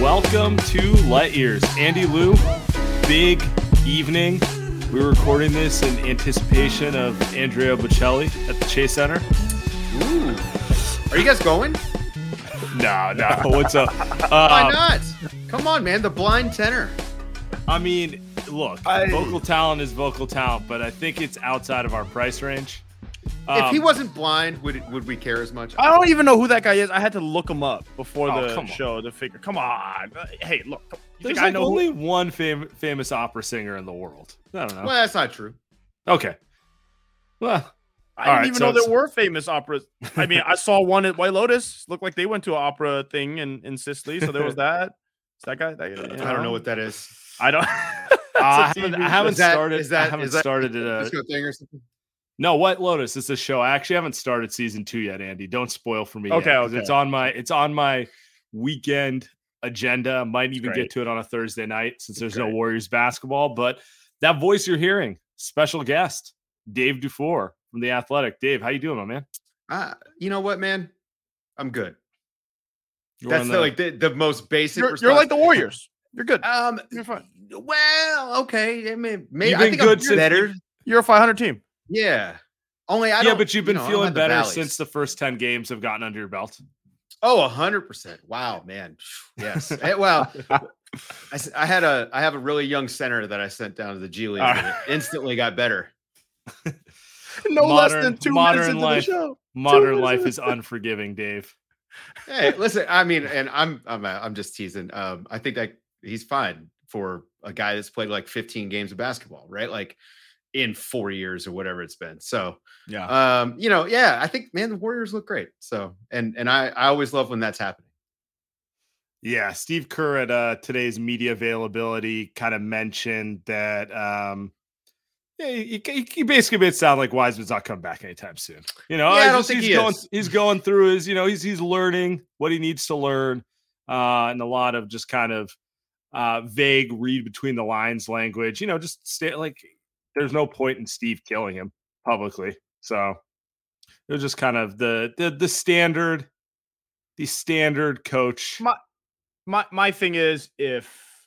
Welcome to Light Years. Andy Liu, big evening. We're recording this in anticipation of Andrea Bocelli at the Chase Center. Ooh. Are you guys going? No, no. What's up? Why Um, not? Come on, man. The blind tenor. I mean, look, I- vocal talent is vocal talent, but I think it's outside of our price range. If he Um, wasn't blind, would it, would we care as much? I don't even know who that guy is. I had to look him up before Oh, the show to figure. Come on, Uh, hey, look. There's think I like know only who? one fam- famous opera singer in the world. I don't know. Well, that's not true. Okay. Well, I didn't right, even so know there it's- were famous operas. I mean, I saw one at White Lotus. Looked like they went to an opera thing in, in Sicily. So there was that. Is that guy? That, I don't know what that is. I don't. I haven't, I haven't Is that- started. is that- I haven't is that started it. Uh, Disco thing or something? No, White Lotus. is a show. I actually haven't started season two yet, Andy. Don't spoil for me. Okay, yet, 'cause okay. It's on my it's on my weekend agenda. Might even get to it on a Thursday night since there's no Warriors basketball. But that voice you're hearing, special guest, Dave DuFour from the Athletic. Dave, how you doing, my man? Uh, you know what, man? I'm good. You're That's on the, like the, the most basic. You're, you're like the. Warriors. You're good. Um. You're fine. Well, okay. I mean, maybe You've I been think good I'm since- better. You're a 500 team. Yeah. Only I yeah, don't. but you've you been know, feeling have the better since the first ten games have gotten under your belt. Oh, hundred percent. Wow, man. Yes. Eh, well, I, had a I have a really young center that I sent down to the G League All and it instantly got better. No less than two modern minutes into life. the show. Modern life is unforgiving, Dave. Hey, listen, I mean, and I'm I'm uh, I'm just teasing. Um, I think that he's fine for a guy that's played like 15 games of basketball, right? Like in four years or whatever it's been. So Yeah. um, you know, yeah, I think man, the Warriors look great. So and and I I always love when that's happening. Yeah, Steve Kerr at uh, today's media availability kind of mentioned that um, yeah, he, he, he basically made it sound like Wiseman's not coming back anytime soon. You know, Yeah, I it's don't think he's he going is. he's going through his you know he's he's learning what he needs to learn, uh, and a lot of just kind of uh, vague read between the lines language. You know, just stay like there's no point in Steve killing him publicly. So it was just kind of the the the standard, the standard coach. My my my thing is if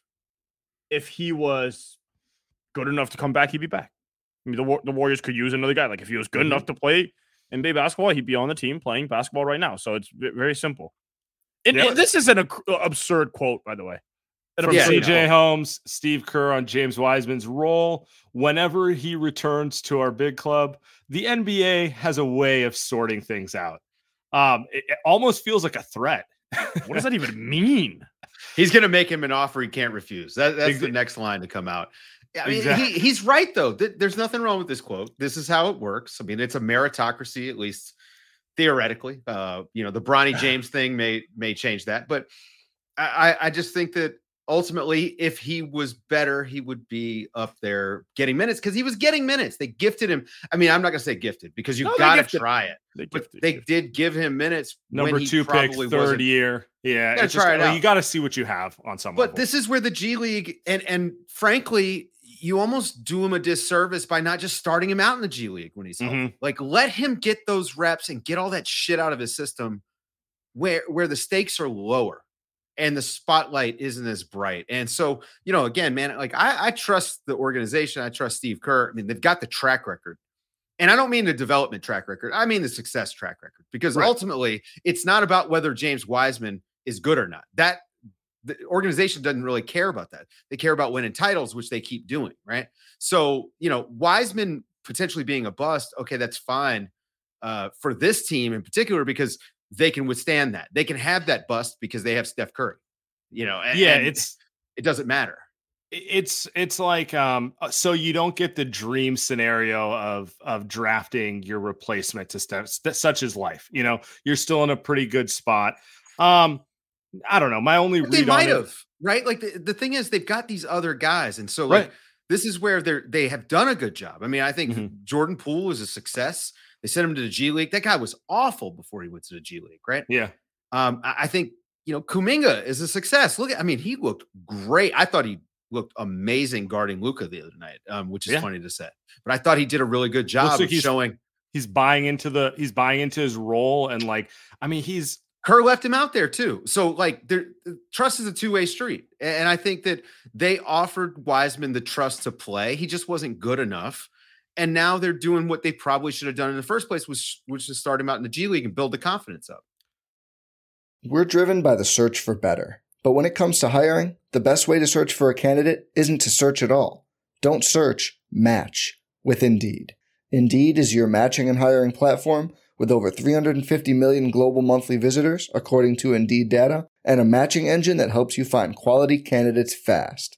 if he was good enough to come back, he'd be back. I mean, the the Warriors could use another guy. Like if he was good Mhm. enough to play NBA basketball, he'd be on the team playing basketball right now. So it's very simple. And, Yeah. and this is an absurd quote, by the way. An from Yeah, absurd you CJ. Holmes, Steve Kerr on James Wiseman's role. Whenever he returns to our big club, the NBA has a way of sorting things out. Um, it, it almost feels like a threat. What does that even mean? He's gonna make him an offer he can't refuse. That, that's the next line to come out. I mean, Exactly. he, he's right though. Th- There's nothing wrong with this quote. This is how it works. I mean, it's a meritocracy, at least theoretically. Uh, you know, the Bronny James thing may may change that, but I, I- I just think that ultimately, if he was better, he would be up there getting minutes because he was getting minutes. They gifted him. I mean, I'm not gonna say gifted because you've No, got to try it, They, but gifted- they gifted. did give him minutes. Number when he two pick, probably third wasn't year. Yeah, gotta it's just, try it out. you got to see what you have on some But level. this is where the G League and and frankly, you almost do him a disservice by not just starting him out in the G League when he's. Mhm. Like let him get those reps and get all that shit out of his system where where the stakes are lower. And the spotlight isn't as bright. And so, you know, again, man, like I, I trust the organization. I trust Steve Kerr. I mean, they've got the track record. And I don't mean the development track record. I mean the success track record because Right. ultimately it's not about whether James Wiseman is good or not. That the organization doesn't really care about that. They care about winning titles, which they keep doing, right? So, you know, Wiseman potentially being a bust, okay, that's fine uh, for this team in particular because they can withstand that. They can have that bust because they have Steph Curry. You know, and- yeah, and it's it doesn't matter. it's it's like um uh, so you don't get the dream scenario of of drafting your replacement to Steph such as life you know you're still in a pretty good spot um i don't know my only But they read on might it- have, right? Like the, the thing is, they've got these other guys, and so like right this is where they're they have done a good job. I mean, I think Mhm. Jordan Poole is a success. They sent him to the G League. That guy was awful before he went to the G League, right? yeah Um, I, I think you know Kuminga is a success. Look at, I mean, he looked great. I thought he looked amazing guarding Luka the other night, um, which is Yeah. funny to say. But I thought he did a really good job like of he's- showing. he's buying into the he's buying into his role and like i mean he's Kerr left him out there too. So like there trust is a two-way street. And I think that they offered Wiseman the trust to play. He just wasn't good enough. And now they're doing what they probably should have done in the first place, which which is start him out in the G League and build the confidence up. We're driven by the search for better. But when it comes to hiring, the best way to search for a candidate isn't to search at all. Don't search, match with Indeed. Indeed is your matching and hiring platform with over 350 million global monthly visitors, according to Indeed data, and a matching engine that helps you find quality candidates fast.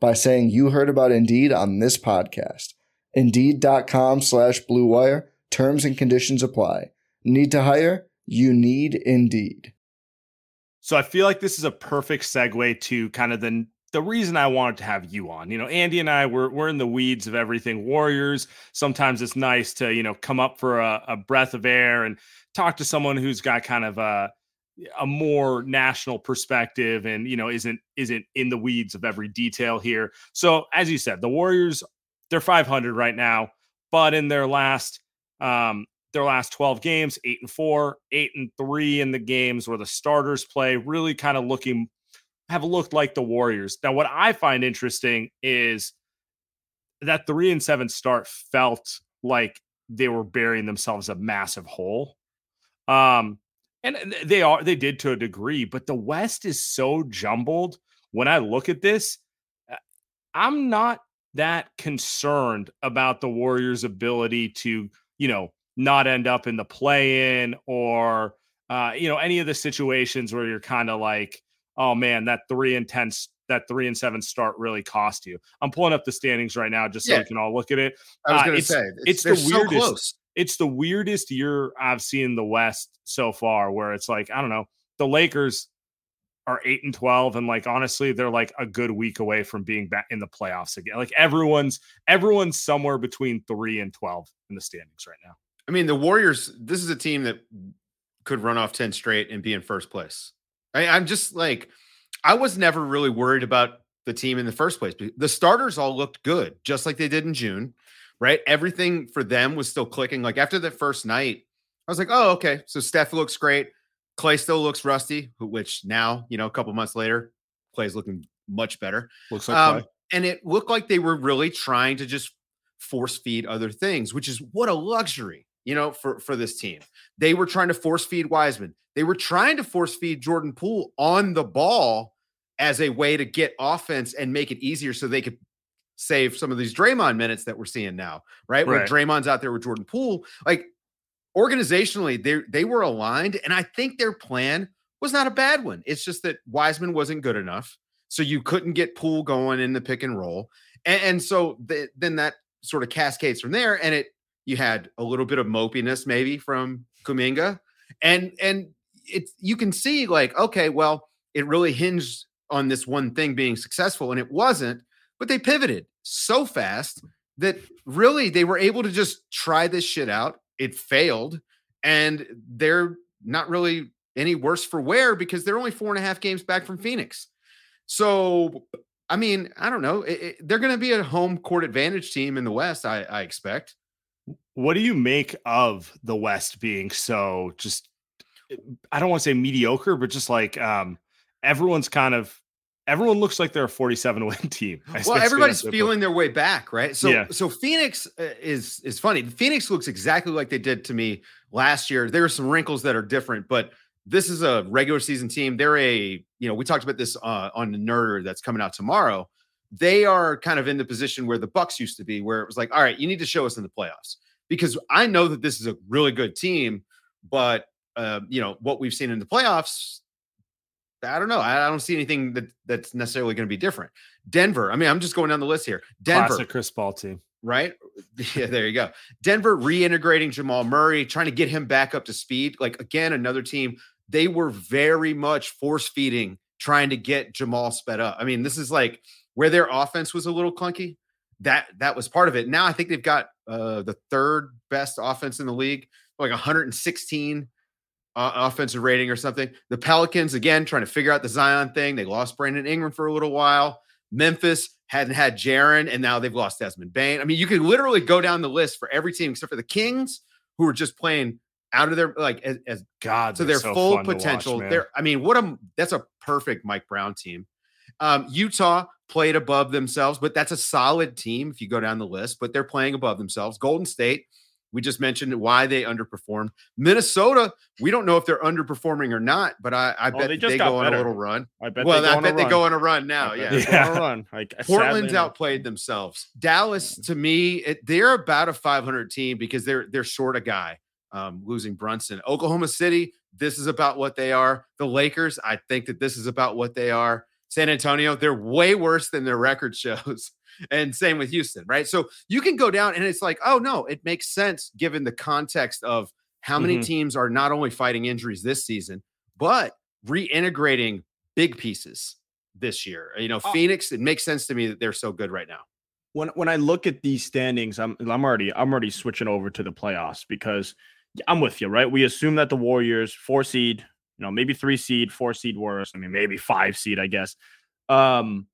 by saying you heard about Indeed on this podcast. Indeed.com slash Blue Wire. Terms and conditions apply. Need to hire? You need Indeed. So I feel like this is a perfect segue to kind of the the reason I wanted to have you on. You know, Andy and I we're we're in the weeds of everything Warriors. Sometimes it's nice to you know come up for a, a breath of air and talk to someone who's got kind of a a more national perspective and you know isn't isn't in the weeds of every detail here. So as you said, the Warriors they're 500 right now, but in their last um their last 12 games, eight and four, eight and three in the games where the starters play, really kind of looking have looked like the Warriors. Now, what I find interesting is that three and seven start felt like they were burying themselves a massive hole. Um, and they are they did to a degree, but the West is so jumbled. When I look at this, uh, I'm not that concerned about the Warriors' ability to, you know, not end up in the play in or uh, you know, any of the situations where you're kind of like, oh man, that three and ten, that three and seven start really cost you. I'm pulling up the standings right now just so Yeah. we can all look at it. I was Uh, going to it's- say it's they're the so weirdest- close. It's the weirdest year I've seen the West so far, where it's like, I don't know, the Lakers are eight and twelve, and like honestly, they're like a good week away from being back in the playoffs again. Like everyone's everyone's somewhere between three and twelve in the standings right now. I mean, the Warriors. This is a team that could run off ten straight and be in first place. I, I'm just like, I was never really worried about the team in the first place. The starters all looked good, just like they did in June, right? Everything for them was still clicking. Like after the first night, I was like, oh, okay. So Steph looks great. Clay still looks rusty, which now, you know, a couple months later, Clay's looking much better. Looks like Um, and it looked like they were really trying to just force feed other things, which is what a luxury, you know, for for this team. They were trying to force feed Wiseman. They were trying to force feed Jordan Poole on the ball as a way to get offense and make it easier so they could save some of these Draymond minutes that we're seeing now, right? Where Right. Draymond's out there with Jordan Poole. Like organizationally, they they were aligned, and I think their plan was not a bad one. It's just that Wiseman wasn't good enough. So you couldn't get Poole going in the pick and roll. And, and so the, then that sort of cascades from there. And it you had a little bit of mopiness maybe from Kuminga. And and it's you can see like, okay, well, it really hinged on this one thing being successful, and it wasn't. But they pivoted so fast that really they were able to just try this shit out. It failed, and they're not really any worse for wear because they're only four and a half games back from Phoenix. So, I mean, I don't know. It, it, they're going to be a home court advantage team in the West, I, I expect. What do you make of the West being so just I don't want to say mediocre, but just like um everyone's kind of everyone looks like they're a 47 win team. Well, everybody's feeling their way back, right? So yeah. so Phoenix uh, is is funny. Phoenix looks exactly like they did to me last year. There are some wrinkles that are different, but this is a regular season team. They're a, you know, we talked about this uh, on the Nerder that's coming out tomorrow. They are kind of in the position where the Bucks used to be, where it was like, all right, you need to show us in the playoffs because I know that this is a really good team, but uh, you know what we've seen in the playoffs. I don't know. I don't see anything that that's necessarily going to be different. Denver. I mean, I'm just going down the list here. Denver, classic Chris Paul team, right? Yeah, there you go. Denver reintegrating Jamal Murray, trying to get him back up to speed. Like again, another team. They were very much force feeding, trying to get Jamal sped up. I mean, this is like where their offense was a little clunky. That that was part of it. Now I think they've got uh, the third best offense in the league, like 116 uh, offensive rating or something. The Pelicans, again, trying to figure out the Zion thing. They lost Brandon Ingram for a little while. Memphis hadn't had Jaren, and now they've lost Desmond Bane. I mean, you could literally go down the list for every team except for the Kings, who are just playing out of their like as, as God. So their so full potential. Watch, they're, I mean, what a that's a perfect Mike Brown team. Um, Utah played above themselves, but that's a solid team if you go down the list. But they're playing above themselves. Golden State we just mentioned why they underperformed. Minnesota, we don't know if they're underperforming or not, but I, I oh, bet they, they go on a little run. I bet. Well, I bet they go on a run now. Yeah, yeah. run. Like, Portland's outplayed themselves. Dallas, to me, it, they're about a 500 team because they're they're short a guy. Um, losing Brunson. Oklahoma City, this is about what they are. The Lakers, I think that this is about what they are. San Antonio, they're way worse than their record shows and same with Houston, right? So you can go down and it's like, oh no, it makes sense given the context of how many mm-hmm. teams are not only fighting injuries this season, but reintegrating big pieces this year. You know, oh. Phoenix, it makes sense to me that they're so good right now. When when I look at these standings, I'm I'm already I'm already switching over to the playoffs because I'm with you, right? We assume that the Warriors, four seed, you know, maybe three seed, four seed worse. I mean, maybe five seed, I guess. Um,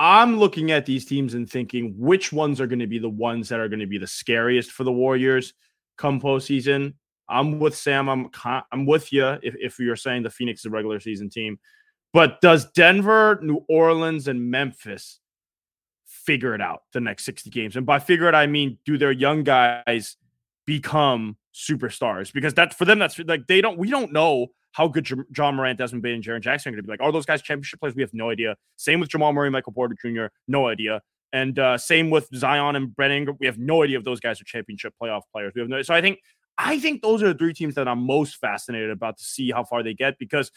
I'm looking at these teams and thinking which ones are going to be the ones that are going to be the scariest for the Warriors come postseason. I'm with Sam. I'm I'm with you if, if you're saying the Phoenix is a regular season team. But does Denver, New Orleans, and Memphis figure it out the next 60 games? And by figure it, I mean do their young guys become superstars? Because that's for them, that's like they don't we don't know how good J- Ja Morant, Desmond Bane, and Jaren Jackson are going to be. Like, are those guys championship players? We have no idea. Same with Jamal Murray, Michael Porter Jr., no idea. And uh, same with Zion and Brent Ingram. We have no idea if those guys are championship playoff players. We have no. So I think I think those are the three teams that I'm most fascinated about to see how far they get because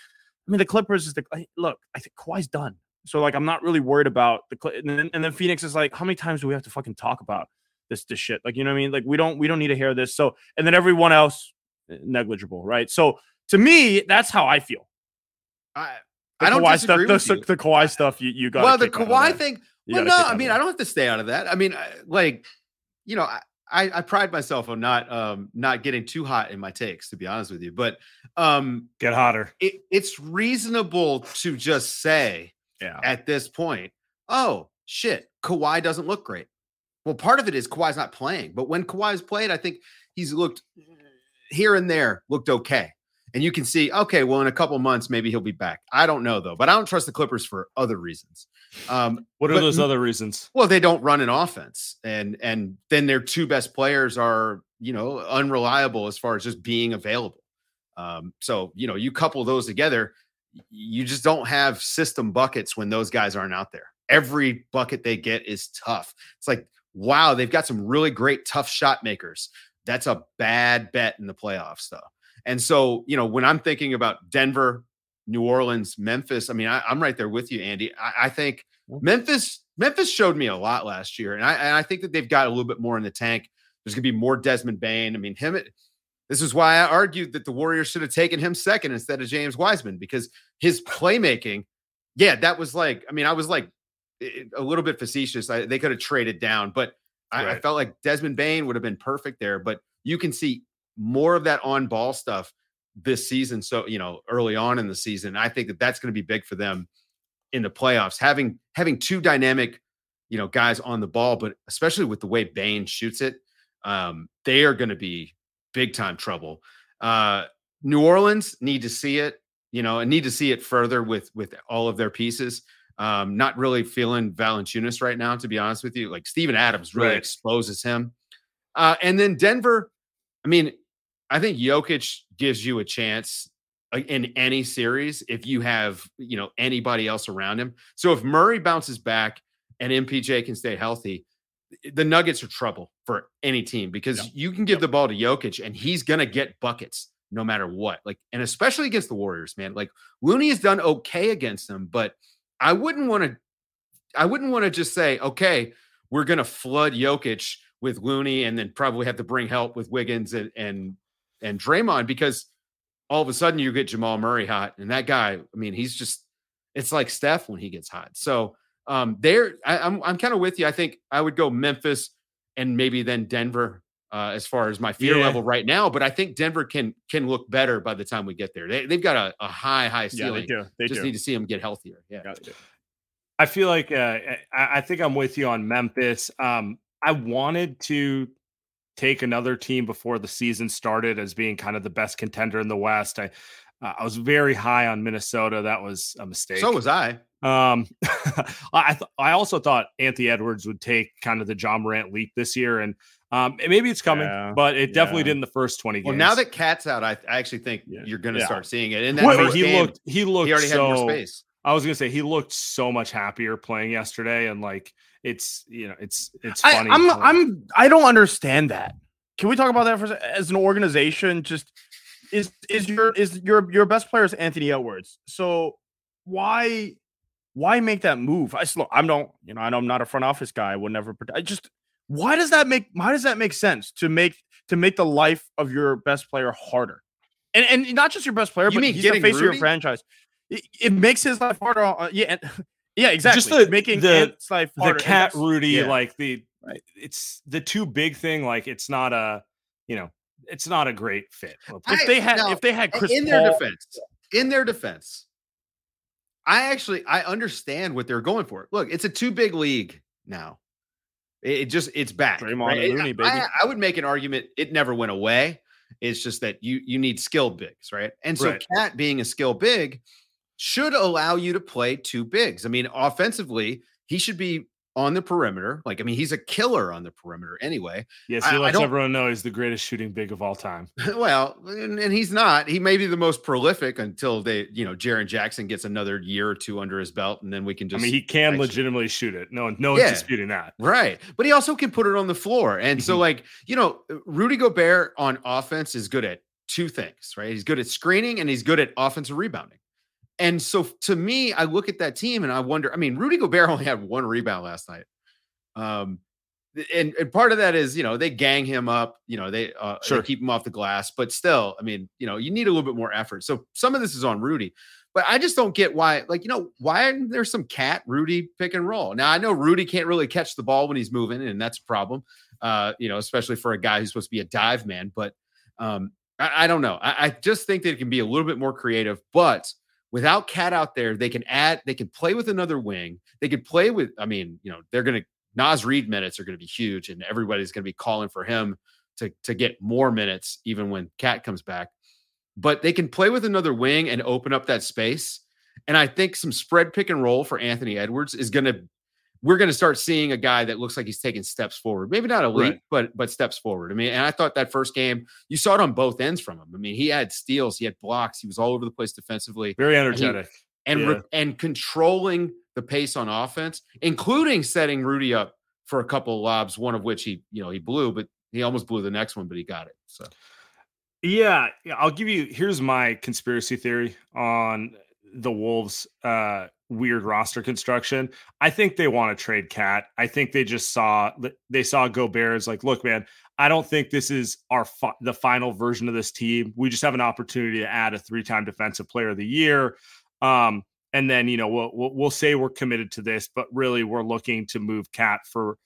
I mean the Clippers is the look. I think Kawhi's done. So like I'm not really worried about the and then, and then Phoenix is like how many times do we have to fucking talk about this this shit? Like you know what I mean? Like we don't we don't need to hear this. So and then everyone else eh, negligible, right? So to me, that's how I feel. I the I don't Kawhi stuff. The, the Kawhi stuff you you got. Well, the Kawhi thing. Well, no, I mean I don't have to stay out of that. I mean, like you know, I, I, I pride myself on not um not getting too hot in my takes, to be honest with you. But um get hotter. It, it's reasonable to just say, yeah, at this point, oh shit, Kawhi doesn't look great. Well, part of it is Kawhi's not playing, but when Kawhi's played, I think he's looked here and there looked okay and you can see, okay, well, in a couple months, maybe he'll be back. I don't know though, but I don't trust the Clippers for other reasons. Um, what are but, those other reasons? Well, they don't run an offense, and and then their two best players are you know unreliable as far as just being available. Um, so you know, you couple those together, you just don't have system buckets when those guys aren't out there. Every bucket they get is tough. It's like, wow, they've got some really great tough shot makers. That's a bad bet in the playoffs, though. And so, you know, when I'm thinking about Denver, New Orleans, Memphis, I mean, I, am right there with you, Andy. I, I, think Memphis, Memphis showed me a lot last year, and I, and I think that they've got a little bit more in the tank. There's going to be more Desmond Bane. I mean, him. This is why I argued that the Warriors should have taken him second instead of James Wiseman because his playmaking yeah, that was like, I mean, I was like eh, eh, a little bit facetious. I, they could have traded down, but I, right. I felt like Desmond Bane would have been perfect there. But you can see more of that on ball stuff this season. So, you know, early on in the season, I think that that's going to be big for them in the playoffs. Having having two dynamic, you know, guys on the ball, but especially with the way Bane shoots it, um, they are going to be big time trouble. Uh, New Orleans need to see it, you know, and need to see it further with with all of their pieces. Um, not really feeling Valanciunas right now, to be honest with you. Like Steven Adams really right. exposes him. Uh, and then Denver, I mean, I think Jokic gives you a chance uh, in any series if you have you know anybody else around him. So if Murray bounces back and MPJ can stay healthy, the Nuggets are trouble for any team because yep. you can give yep. the ball to Jokic and he's gonna get buckets no matter what. Like, and especially against the Warriors, man. Like Looney has done okay against them, but I wouldn't want to. I wouldn't want to just say, okay, we're gonna flood Jokic with Looney and then probably have to bring help with Wiggins and and and Draymond because all of a sudden you get Jamal Murray hot, and that guy, I mean, he's just it's like Steph when he gets hot. So um, there, I, am I'm, I'm kind of with you. I think I would go Memphis and maybe then Denver uh, as far as my fear yeah. level right now. But I think Denver can can look better by the time we get there. They, they've got a, a high high ceiling. Yeah, they do. They just do. need to see them get healthier. Yeah. yeah I feel like uh, I, I think I'm with you on Memphis. Um, I wanted to take another team before the season started as being kind of the best contender in the West. I uh, I was very high on Minnesota. That was a mistake. So was I. Um, I th- I also thought Anthony Edwards would take kind of the Ja Morant leap this year, and um, maybe it's coming, yeah, but it definitely yeah. did in the first twenty games. Well, now that KAT's out, I, I actually think yeah. you're going to start seeing it. And then he game, looked he looked he already so, had more space. I was going to say he looked so much happier playing yesterday, and like it's you know it's it's funny. I, I'm I'm I don't understand that. Can we talk about that for as an organization? Just is is your is your your best player is Anthony Edwards. So why why make that move? I still I'm don't you know I know I'm not a front office guy. I would never. I just why does that make why does that make sense to make to make the life of your best player harder? And and not just your best player, you but he's the face Rudy? of your franchise. It, it, makes his life harder. Uh, yeah, yeah, exactly. Just the making the life harder. the KAT Rudy yeah. like the right. it's the too big thing. Like it's not a you know it's not a great fit. If I, they had if they had Chris in Paul, their defense, in their defense, I actually I understand what they're going for. Look, it's a too big league now. It, just it's back. Draymond right? Looney, baby. I, I, would make an argument it never went away. It's just that you you need skilled bigs, right? And so right. KAT being a skill big should allow you to play two bigs. I mean, offensively, he should be on the perimeter. Like, I mean, he's a killer on the perimeter anyway. Yes, he I, lets I everyone know he's the greatest shooting big of all time. well, and, and, he's not. He may be the most prolific until they, you know, Jaren Jackson gets another year or two under his belt, and then we can just. I mean, he can legitimately shoot it. No, no one's yeah, disputing that. Right, but he also can put it on the floor, and so mm-hmm. like you know, Rudy Gobert on offense is good at two things, right? He's good at screening and he's good at offensive rebounding. And so to me, I look at that team and I wonder, I mean, Rudy Gobert only had one rebound last night. Um, and, and part of that is, you know, they gang him up, you know, they, uh, sure. they keep him off the glass, but still, I mean, you know, you need a little bit more effort. So some of this is on Rudy, but I just don't get why, like, you know, why are there some KAT Rudy pick and roll? Now I know Rudy can't really catch the ball when he's moving, and that's a problem, uh, you know, especially for a guy who's supposed to be a dive man. But um, I, I don't know. I, I just think that it can be a little bit more creative, but without KAT out there, they can add, they can play with another wing. They could play with, I mean, you know, they're going to, Naz Reid minutes are going to be huge and everybody's going to be calling for him to, to get more minutes, even when KAT comes back. But they can play with another wing and open up that space. And I think some spread pick and roll for Anthony Edwards is going to we're going to start seeing a guy that looks like he's taking steps forward. Maybe not a leap, right. but but steps forward. I mean, and I thought that first game, you saw it on both ends from him. I mean, he had steals, he had blocks, he was all over the place defensively. Very energetic. And he, and, yeah. re- and controlling the pace on offense, including setting Rudy up for a couple of lobs, one of which he, you know, he blew, but he almost blew the next one, but he got it. So yeah, I'll give you here's my conspiracy theory on the Wolves uh weird roster construction. I think they want to trade KAT. I think they just saw they saw Gobert as like, look, man, I don't think this is our fi- the final version of this team. We just have an opportunity to add a three-time defensive player of the year. Um, and then you know we'll, we'll we'll say we're committed to this, but really we're looking to move KAT for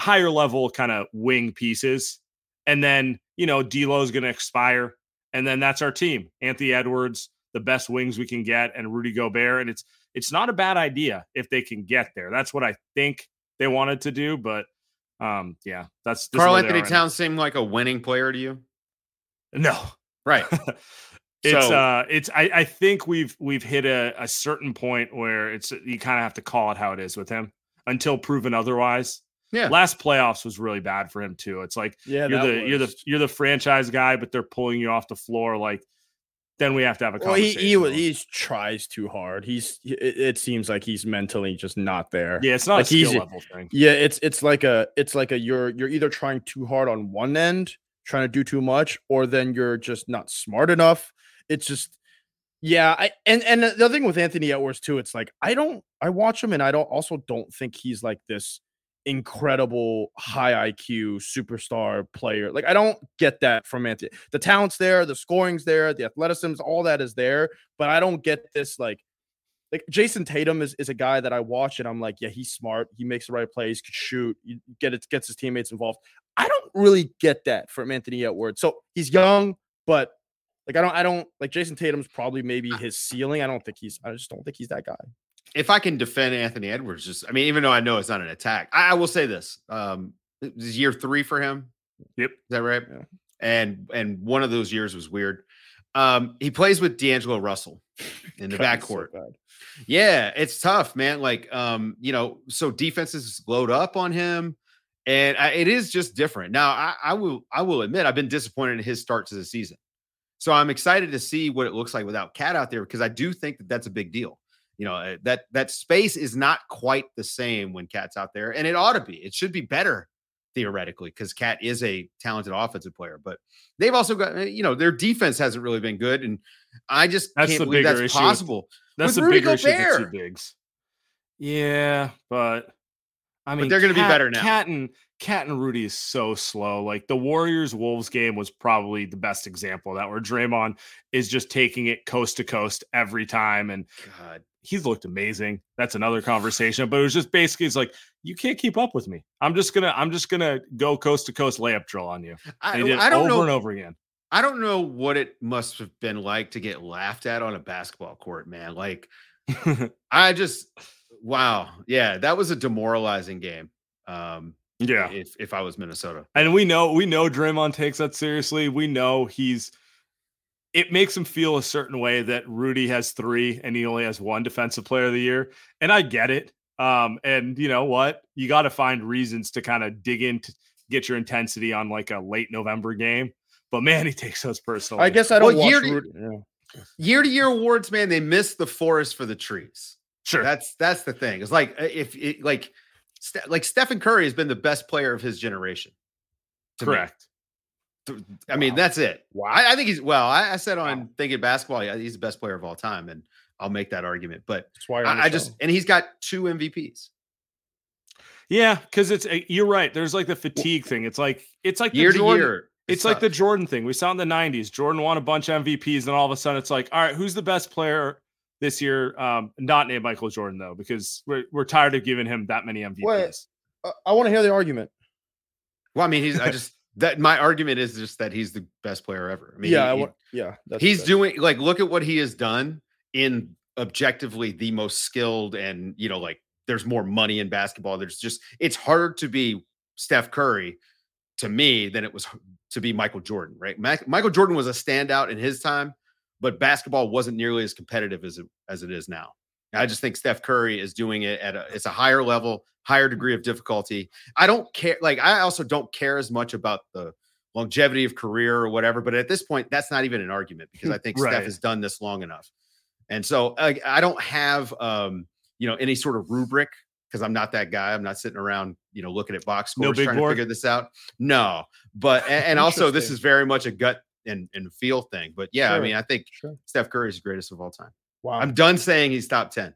higher level kind of wing pieces, and then you know D'Lo is going to expire, and then that's our team: Anthony Edwards, the best wings we can get, and Rudy Gobert, and it's it's not a bad idea if they can get there. That's what I think they wanted to do, but um, yeah, that's Karl-Anthony Towns seemed like a winning player to you. No, right. it's so, uh it's I, I think we've we've hit a, a certain point where it's you kind of have to call it how it is with him until proven otherwise. Yeah. Last playoffs was really bad for him too. It's like yeah, you're the was... you're the you're the franchise guy, but they're pulling you off the floor. Like then we have to have a conversation. Well, he, he, he tries too hard. He's it, it, seems like he's mentally just not there. Yeah, it's not like a skill level thing. Yeah, it's it's like a it's like a you're you're either trying too hard on one end, trying to do too much, or then you're just not smart enough it's just yeah, I and and the other thing with Anthony Edwards too, it's like I don't I watch him and I don't also don't think he's like this incredible high IQ superstar player. Like I don't get that from Anthony. The talent's there, the scoring's there, the athleticism, all that is there, but I don't get this like like Jayson Tatum is, is a guy that I watch and I'm like, yeah, he's smart. He makes the right plays, could shoot, you get it, gets his teammates involved. I don't really get that from Anthony Edwards. So he's young, but like I don't, I don't like Jayson Tatum's probably maybe his ceiling. I don't think he's. I just don't think he's that guy. If I can defend Anthony Edwards, just I mean, even though I know it's not an attack, I, I will say this: um, this is year three for him. Yep, is that right? Yeah. And and one of those years was weird. Um, he plays with D'Angelo Russell in the backcourt. So yeah, it's tough, man. Like, um, you know, so defenses load up on him, and I, it is just different. Now, I, I will, I will admit, I've been disappointed in his start to the season. So I'm excited to see what it looks like without KAT out there because I do think that that's a big deal. You know eh, that that space is not quite the same when KAT's out there, and it ought to be. It should be better theoretically because KAT is a talented offensive player, but they've also got eh, you know their defense hasn't really been good, and I just that's can't believe that's possible. With, that's with the Rudy bigger Gobert. issue. Bigs. Yeah, but I mean, but they're going to be better now. KAT and KAT and Rudy is so slow. Like the Warriors Wolves game was probably the best example of that, where Draymond is just taking it coast to coast every time, and God, he's looked amazing. That's another conversation, but it was just basically it's like you can't keep up with me. I'm just gonna I'm just gonna go coast to coast layup drill on you. I, I don't know over know, and over again. I don't know what it must have been like to get laughed at on a basketball court, man. Like I just wow, yeah, that was a demoralizing game. Um, yeah. If if I was Minnesota. And we know we know Draymond takes that seriously. We know he's it makes him feel a certain way that Rudy has three and he only has one defensive player of the year. And I get it. Um, and you know what? You got to find reasons to kind of dig in to get your intensity on like a late November game. But man, he takes those personally. I guess I don't well, year, to, yeah. year to year awards, man, they miss the forest for the trees. Sure. That's that's the thing. It's like uh, if it like like Stephen Curry has been the best player of his generation. Correct. Me. I mean, wow. that's it. Wow. I, I, think he's well. I, I said on wow. thinking basketball, he's the best player of all time, and I'll make that argument. But I, I just and he's got two MVPs. Yeah, because it's eh, you're right. There's like the fatigue thing. It's like it's like year Jordan, to year. It's, it's like the Jordan thing. We saw in the '90s. Jordan won a bunch of MVPs, and all of a sudden, it's like, all right, who's the best player this year? Um, not named Michael Jordan though, because we're we're tired of giving him that many MVPs. Wait, uh, I want to hear the argument. Well, I mean, he's I just that my argument is just that he's the best player ever. I mean, yeah, he, yeah, he's doing like look at what he has done in objectively the most skilled and you know like there's more money in basketball. There's just it's harder to be Steph Curry to me than it was to be Michael Jordan, right? Michael Jordan was a standout in his time, but basketball wasn't nearly as competitive as it as it is now. I just think Steph Curry is doing it at a it's a higher level, higher degree of difficulty. I don't care. Like I also don't care as much about the longevity of career or whatever. But at this point, that's not even an argument because I think right. Steph has done this long enough. And so I, I don't have um, you know any sort of rubric because I'm not that guy. I'm not sitting around, you know, looking at box scores no trying board. to figure this out. No, but and, and also this is very much a gut and, and feel thing. But yeah, sure. I mean, I think sure. Steph Curry is the greatest of all time. Wow. I'm done saying he's top 10.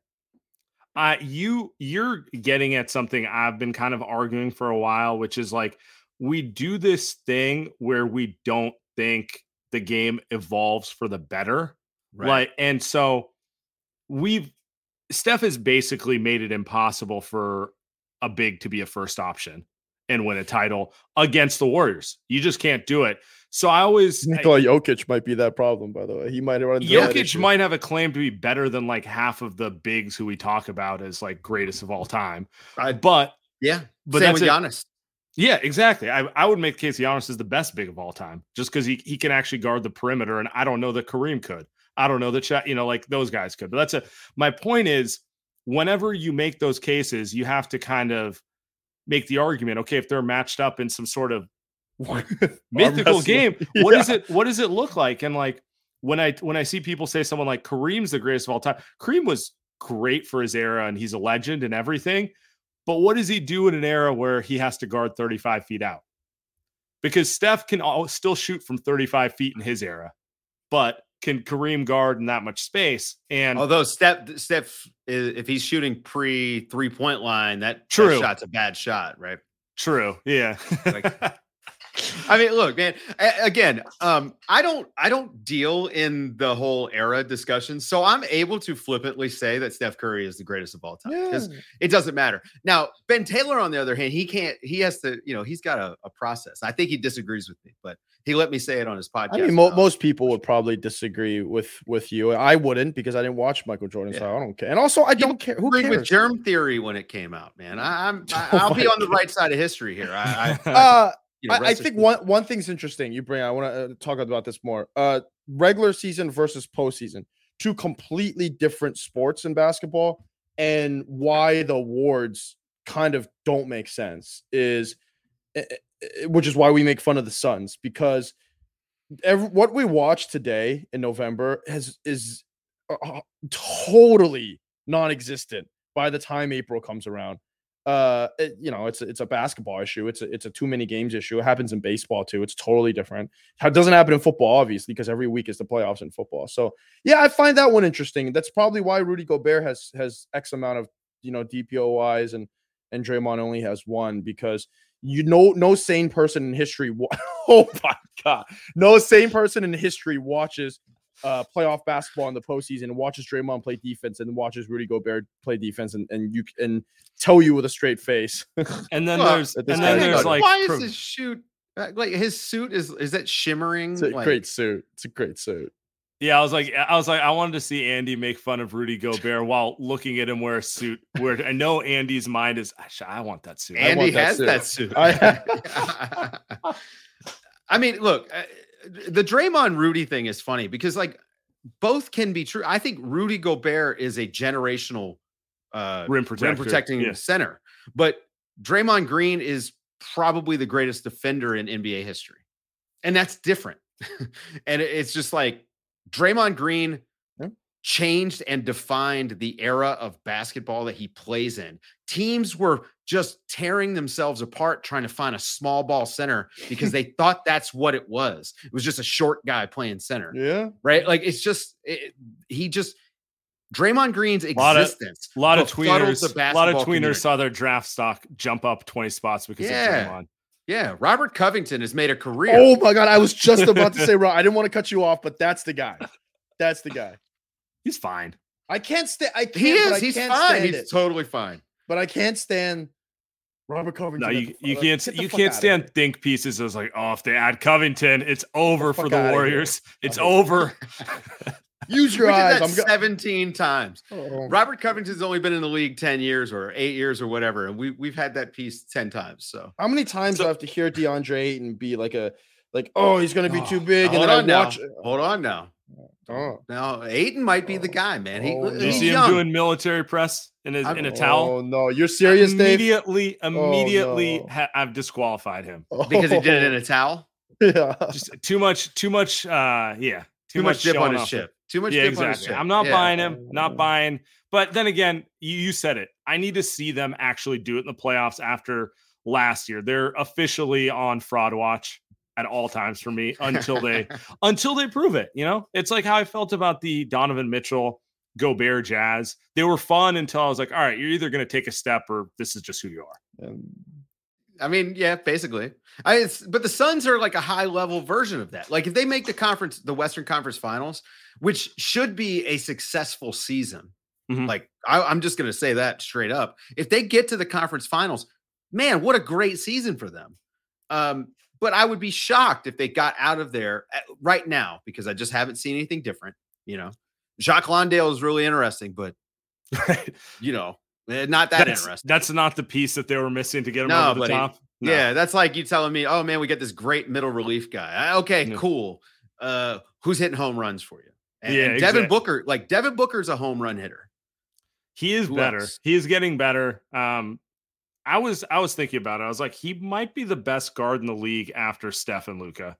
Uh, you you're getting at something I've been kind of arguing for a while, which is like we do this thing where we don't think the game evolves for the better. Right. Like, and so we've Steph has basically made it impossible for a big to be a first option and win a title against the Warriors. You just can't do it. So I always Nikola Jokic might be that problem, by the way. He might run Jokic might have a claim to be better than like half of the bigs who we talk about as like greatest of all time. I, But yeah, but same that's with it. Giannis. Yeah, exactly. I, I would make Casey Giannis is the best big of all time just because he, he can actually guard the perimeter. And I don't know that Kareem could. I don't know that, you know, like those guys could. But that's a, my point is whenever you make those cases, you have to kind of make the argument, okay, if they're matched up in some sort of mythical game, what Yeah. is it, what does it look like? And like when I, when I see people say someone like Kareem's the greatest of all time, Kareem was great for his era and he's a legend and everything. But what does he do in an era where he has to guard 35 feet out? Because Steph can al- still shoot from 35 feet in his era, but can Kareem guard in that much space? And Although Steph, Steph, if he's shooting pre three point line, that, that True. shot's a bad shot, right? true, yeah. Like- I mean, look, man. Again, um, I don't, I don't deal in the whole era discussion, so I'm able to flippantly say that Steph Curry is the greatest of all time because it doesn't matter. Now, Ben Taylor, on the other hand, he can't. He has to, you know, he's got a, a process. I think he disagrees with me, but he let me say it on his podcast. I mean, mo- most people would probably disagree with with you. I wouldn't because I didn't watch Michael Jordan, so I don't care. And also, I don't care. Who agreed cares? with germ theory when it came out, man. I, I'm, I, Oh I'll be on the right side of history here. I, I uh, you know, I, I think one one thing's interesting. You bring. I want to uh, talk about this more. Uh, regular season versus postseason, two completely different sports in basketball, and why the awards kind of don't make sense is, eh, eh, which is why we make fun of the Suns because every, what we watch today in November has is uh, uh, totally non-existent by the time April comes around. Uh it- you know it's it's a basketball issue. It's a, it's a too many games issue. It happens in baseball too. It's totally different. It doesn't happen in football obviously because every week is the playoffs in football. So yeah i find that one interesting. That's probably why rudy gobert has has x amount of you know DPOYs and and Draymond only has one because you know no sane person in history wa- oh my god no sane person in history watches uh, playoff basketball in the postseason and watches Draymond play defense and watches Rudy Gobert play defense and, and you and tell you with a straight face. and then Well, there's and then there's on, like why is his shoot uh, like his suit is is that shimmering? it's a like, great suit. It's a great suit. Yeah, I was like, I was like, I wanted to see Andy make fun of Rudy Gobert while looking at him wear a suit. Where I know Andy's mind is, I want that suit. I Andy want that has suit. that suit. I- I mean, look, uh, the Draymond Rudy thing is funny because like both can be true. I think Rudy Gobert is a generational uh, rim rim protecting Yeah. center, but Draymond Green is probably the greatest defender in NBA history, and that's different. and it's just like Draymond Green Yeah. changed and defined the era of basketball that he plays in. Teams were just tearing themselves apart trying to find a small ball center because they thought that's what it was. It was just a short guy playing center, Yeah. right? Like it's just it, he just Draymond Green's Lot of- existence. A lot of befuddled tweeners, a lot of basketball tweeners community. saw their draft stock jump up 20 spots because Yeah. of Draymond. Yeah, Robert Covington has made a career. Oh my god, I was just about to say Ron. I didn't want to cut you off, but that's the guy. That's the guy. He's fine. I can't stand. I can't. he but is. I He's can't fine. stand He's it. totally fine. But I can't stand Robert Covington. No, at you, the- you uh, can't you can't stand think pieces as like, oh, if they add Covington, it's over for the. Warriors. It's over. Use We your did eyes. that I'm go- 17 times. Oh. Robert Covington's only been in the league 10 years or eight years or whatever. And we, we've had that piece 10 times. So How many times So- do I have to hear DeAndre Ayton be like a like, oh, he's gonna be too Oh, big, and hold then I on now. watch. Hold on now. Oh, Now, Ayton might be the guy, man. He, Oh, Did you he's see him young. doing military press in his I'm- in a towel? Oh no, you're serious, Dave? immediately, immediately, no. ha- I've disqualified him. because he did it in a towel. yeah. Just too much, too much. Uh, yeah, Too, much dip on his off. chip. Too much Yeah, dip on his exactly. chip. I'm not Yeah. buying him. Not buying. But then again, you, you said it. I need to see them actually do it in the playoffs after last year. They're officially on fraud watch at all times for me until they until they prove it. You know, it's like how I felt about the Donovan Mitchell Gobert Jazz. They were fun until I was like, all right, you're either going to take a step or this is just who you are. I mean, yeah, basically. I, it's, but the Suns are like a high level version of that. Like if they make the conference, the Western Conference Finals, which should be a successful season, Mhm. Like I, I'm just going to say that straight up. If they get to the conference finals, man, what a great season for them. Um, but I would be shocked if they got out of there at- right now because I just haven't seen anything different. You know, Jock Landale is really interesting, but you know, eh, not that that's, interesting. that's not the piece that they were missing to get him No, over the buddy. top. No. Yeah, that's like you telling me, oh man, we get this great middle relief guy. Okay, cool. Uh, who's hitting home runs for you? And, Yeah, and Devin exact- Booker, like Devin Booker's a home run hitter. He is Who better. else? He is getting better. Um, I was I was thinking about it. I was like, he might be the best guard in the league after Steph and Luka.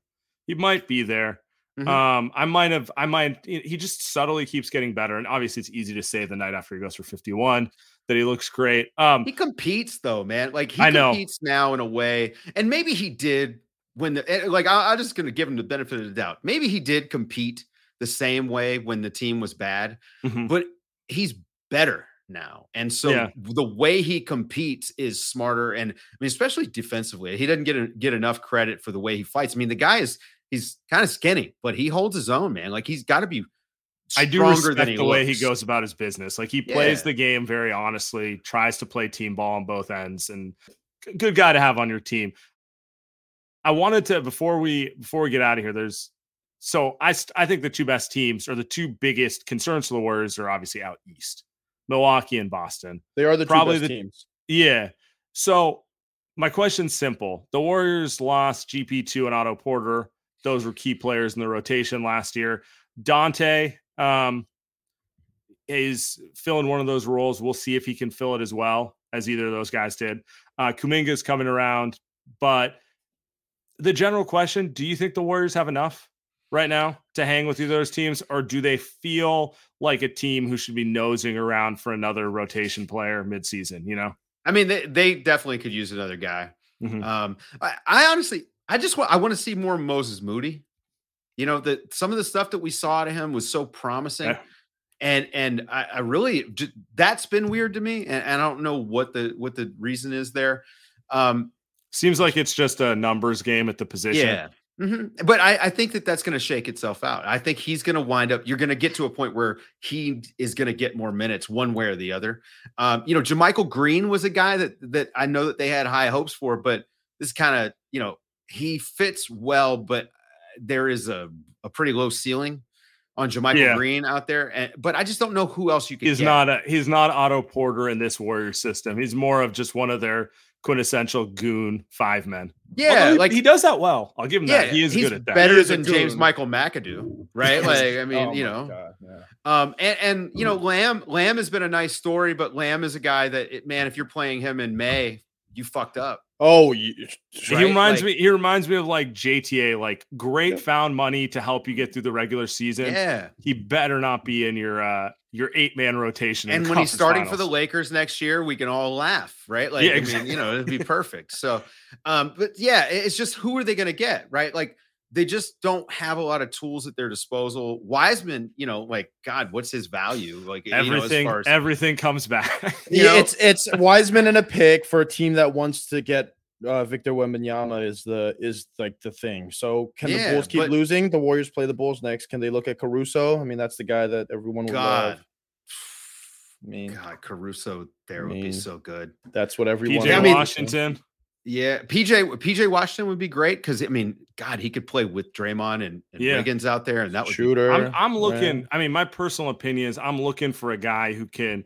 He might be there. Mhm. Um, I might have. I might. He just subtly keeps getting better, and obviously, it's easy to say the night after he goes for fifty-one that he looks great. Um, He competes though, man. Like he I know. competes now in a way, and maybe he did when the eh, like. I, I'm just going to give him the benefit of the doubt. Maybe he did compete the same way when the team was bad, mhm. but he's better now. And so Yeah. the way he competes is smarter and I mean especially defensively. He doesn't get a, get enough credit for the way he fights. I mean the guy is he's kind of skinny, but he holds his own, man. Like he's got to be I do respect the way he goes about his business. Like he plays Yeah. the game very honestly, tries to play team ball on both ends, and good guy to have on your team. I wanted to before we before we get out of here. There's so I I think the two best teams or the two biggest concerns for the Warriors are obviously out east, Milwaukee and Boston. They are the Probably two best the- teams. Yeah. So my question's simple. The Warriors lost GP2 and Otto Porter. Those were key players in the rotation last year. Donte um, is filling one of those roles. We'll see if he can fill it as well as either of those guys did. Uh, Kuminga's coming around, but the general question: Do you think the Warriors have enough right now to hang with either of those teams, or do they feel like a team who should be nosing around for another rotation player midseason? You know. I mean they, they definitely could use another guy. Mhm. Um I, I honestly I just want I want to see more Moses Moody. You know, that some of the stuff that we saw to him was so promising. Yeah. and and I, I really that's been weird to me, and, and I don't know what the what the reason is there. Um, Seems like it's just a numbers game at the position. yeah, Mhm. but I, I think that that's going to shake itself out. I think he's going to wind up. You're going to get to a point where he is going to get more minutes, one way or the other. Um, you know, JaMychal Green was a guy that that I know that they had high hopes for, but this kind of you know he fits well, but there is a a pretty low ceiling on JaMychal Yeah. Green out there, and but I just don't know who else you can. He's get. not a he's not Otto Porter in this Warrior system. He's more of just one of their quintessential goon five men. yeah, he, like he does that well. I'll give him yeah, that. He is he's good at that. better He than James. Michael McAdoo, right? Like I mean, Oh you know, God, yeah. Um, and, and you know, Lamb Lamb has been a nice story, but Lamb is a guy that it, man, if you're playing him in May, you fucked up. Oh, you, He reminds Like- me. He reminds me of like JTA, like great Yep. found money to help you get through the regular season. Yeah. He better not be in your uh your eight man rotation. And when he's starting for the. Lakers next year, we can all laugh, right? Like, Yeah, I mean, you know, it'd be perfect. So, um, but yeah, it's just who are they going to get, right? Like, they just don't have a lot of tools at their disposal. Wiseman, you know, like God, what's his value? Like you know, as everything far as- everything comes back. You yeah, know- it's it's Wiseman and a pick for a team that wants to get uh, Victor Wembanyama is the is like the thing. So can Yeah, the Bulls keep but- losing? The Warriors play the Bulls next. Can they look at Caruso? I mean, that's the guy that everyone would God, love. I mean, God, Caruso there would mean, be so good. that's what everyone. PJ I mean- Washington. Yeah, PJ PJ Washington would be great because I mean, God, he could play with Draymond and, and Yeah. Wiggins out there, and that would be shooter. I'm, I'm right? looking. I mean, my personal opinion is I'm looking for a guy who can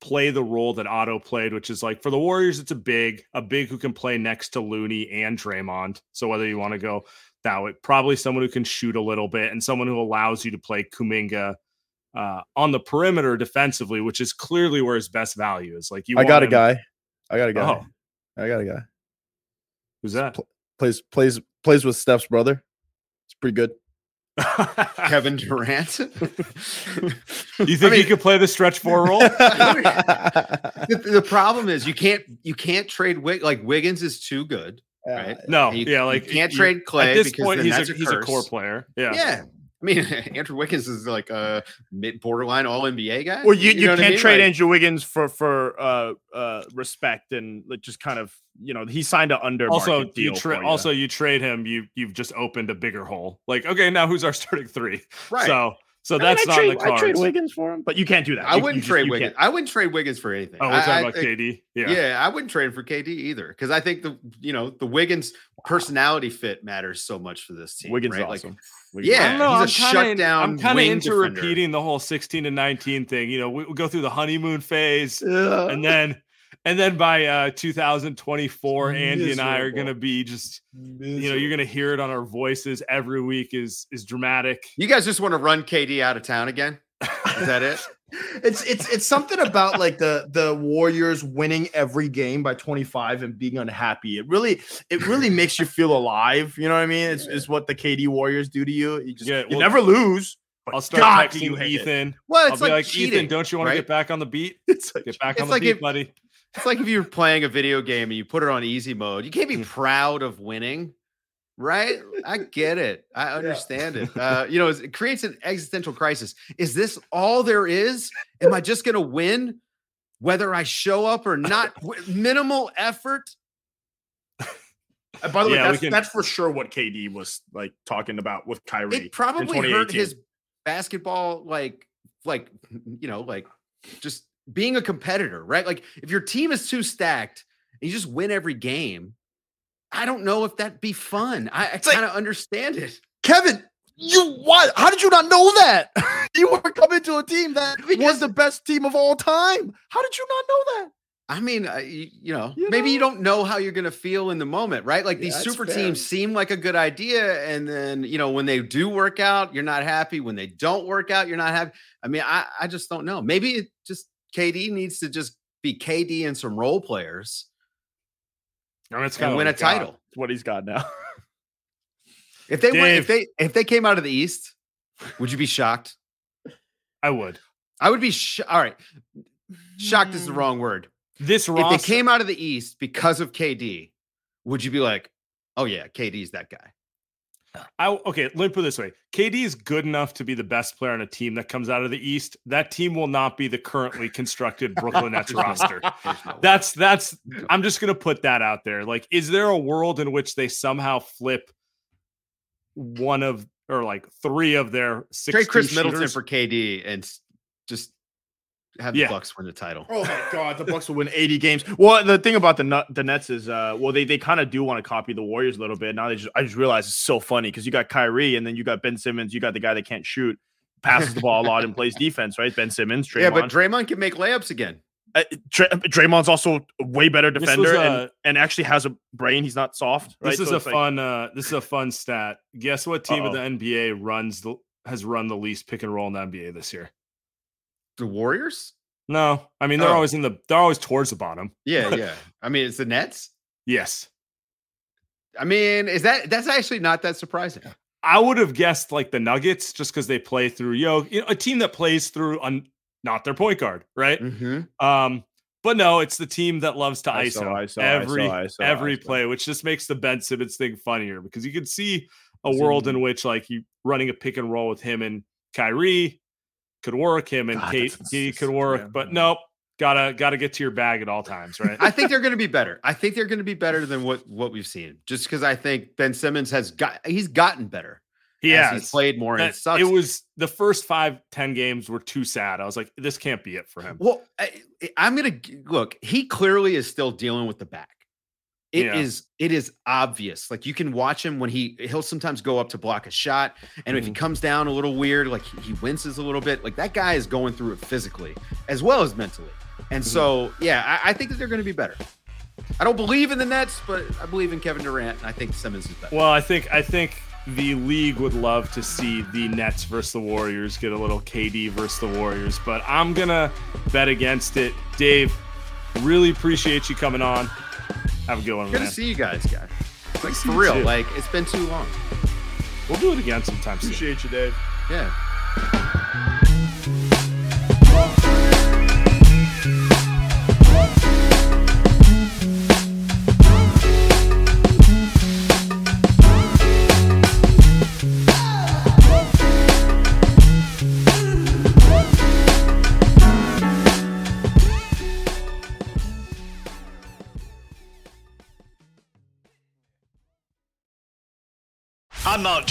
play the role that Otto played, which is like for the Warriors, it's a big, a big who can play next to Looney and Draymond. So whether you want to go that way, probably someone who can shoot a little bit and someone who allows you to play Kuminga uh, on the perimeter defensively, which is clearly where his best value is. Like you, I got want a him- guy. I got a guy. Oh. I got a guy. Who's that? Plays plays plays with Steph's brother. It's pretty good. Kevin Durant. you I think he could play the stretch four role? the, the problem is you can't you can't trade Wig like Wiggins is too good. Right. No, You- yeah, you like can't you- trade Clay At this because point, he's a, a he's a core player. Yeah. Yeah. I mean, Andrew Wiggins is like a mid borderline all NBA guy. Well, you, you, know can't mean? trade Like, Andrew Wiggins for for uh uh respect and like, just kind of you know he signed an under also deal you tra- for also you trade him you you've just opened a bigger hole like okay now who's our starting three Right. so So I mean, that's I not trade, the cards. I trade Wiggins for him, but you can't do that. I You- wouldn't you trade you Wiggins. can't. I wouldn't trade Wiggins for anything. Oh, we're talking I about think- KD. Yeah. Yeah. I wouldn't trade for KD either because I think the you know the Wiggins personality fit matters so much for this team. Wiggins right? is Like, awesome. Wiggins Yeah, I don't know. he's a I'm kinda in- shutdown I'm kind of into defender. repeating the whole 16 to 19 thing. You know, we, we go through the honeymoon phase, Yeah. and then and then by uh 2024, Andy and I are gonna be just you know you're gonna hear it on our voices every week is is dramatic. you guys just want to run KD out of town again? Is that it? It's it's it's something about like the the Warriors winning every game by 25 and being unhappy. It really it really makes you feel alive. You know what I mean? It's, it's what the KD Warriors do to you. You just Yeah, you never lose. but I'll start God, do you texting hate it. Ethan. Well, I'll be like, like, cheating. Ethan, don't you want right? to get back on the beat? It's like Get back It's on like the beat, if- buddy. It's like if you're playing a video game and you put it on easy mode. You can't be proud of winning, right? I get it. I understand it. Uh, you know, it creates an existential crisis. Is this all there is? Am I just going to win whether I show up or not? Minimal effort. And by the way, Yeah, we that's, can- that's for sure what KD was like talking about with Kyrie. It probably hurt 2018. his basketball, like, like you know, like just being a competitor, right? Like if your team is too stacked and you just win every game, I don't know if that'd be fun. I, I kind of understand it. Kevin, you what? How did you not know that? you were coming to a team that was the best team of all time. How did you not know that? I mean, uh, you, you know, You maybe you don't know how you're going to feel in the moment, right? Like these Yeah, that's super fair. teams seem like a good idea. And then, you know, when they do work out, you're not happy. When they don't work out, you're not happy. I mean, I, I just don't know. Maybe it just KD needs to just be KD and some role players I mean, it's and kinda win a what we got. title. It's what he's got now. If they win, if they if they came out of the East, would you be shocked? I would. I would be sh- all right. Shocked is the Mm. wrong word. This If they came out of the East because of KD, would you be like, "Oh yeah, KD's that guy"? I okay, let me put it this way. KD is good enough to be the best player on a team that comes out of the East. That team will not be the currently constructed Brooklyn Nets roster. no. That's that's I'm just gonna put that out there. Like, is there a world in which they somehow flip one of or like three of their six Trade Chris two Middleton for KD and just have Yeah. the Bucks win the title. Oh my God, the Bucks will win 80 games. Well, the thing about the the Nets is, uh, well, they they kind of do want to copy the Warriors a little bit. Now they just, I just realized it's so funny because you got Kyrie and then you got Ben Simmons, you got the guy that can't shoot, passes the ball a lot and plays defense, right? Ben Simmons, Draymond. Yeah, but Draymond can make layups again. Uh, Dray- Draymond's also a way better This was defender and, and actually has a brain. He's not soft. Right? This is So a it's like- fun uh this is a fun stat. Guess what team Uh-oh. of the NBA runs the has run the least pick and roll in the NBA this year? The Warriors? No, I mean they're Oh. always in the they're always towards the bottom. Yeah, yeah. I mean, it's the Nets. Yes. I mean, is that that's actually not that surprising? I would have guessed like the Nuggets just because they play through yo, you know, a team that plays through un, not their point guard, right? Mm-hmm. Um, but no, it's the team that loves to ISO, ISO, ISO, every ISO, every ISO. play, which just makes the Ben Simmons thing funnier because you can see a world in which like you running a pick and roll with him and Kyrie could work, him and God, Kate that's- Key that's- could work, yeah, but yeah. nope, gotta gotta get to your bag at all times, right? I think they're going to be better. I think they're going to be better than what what we've seen. Just because I think Ben Simmons has got he's gotten better. he as has he's played more, and it sucks. It was the first five, ten games were too sad. I was like, this can't be it for him. Well, I, I'm gonna look. He clearly is still dealing with the back. It is. Yeah. It is obvious. Like you can watch him when he he'll sometimes go up to block a shot, and if he Mhm. comes down a little weird, like he, he winces a little bit. Like that guy is going through it physically as well as mentally. And Mhm. so, yeah, I, I think that they're going to be better. I don't believe in the Nets, but I believe in Kevin Durant. And I think Simmons is better. Well, I think I think the league would love to see the Nets versus the Warriors get a little KD versus the Warriors, but I'm gonna bet against it. Dave, really appreciate you coming on. Have a good one, Good man. to see you guys, guys. Like for real. too. Like it's been too long. We'll do it again sometime soon. Appreciate you, Dave. Yeah.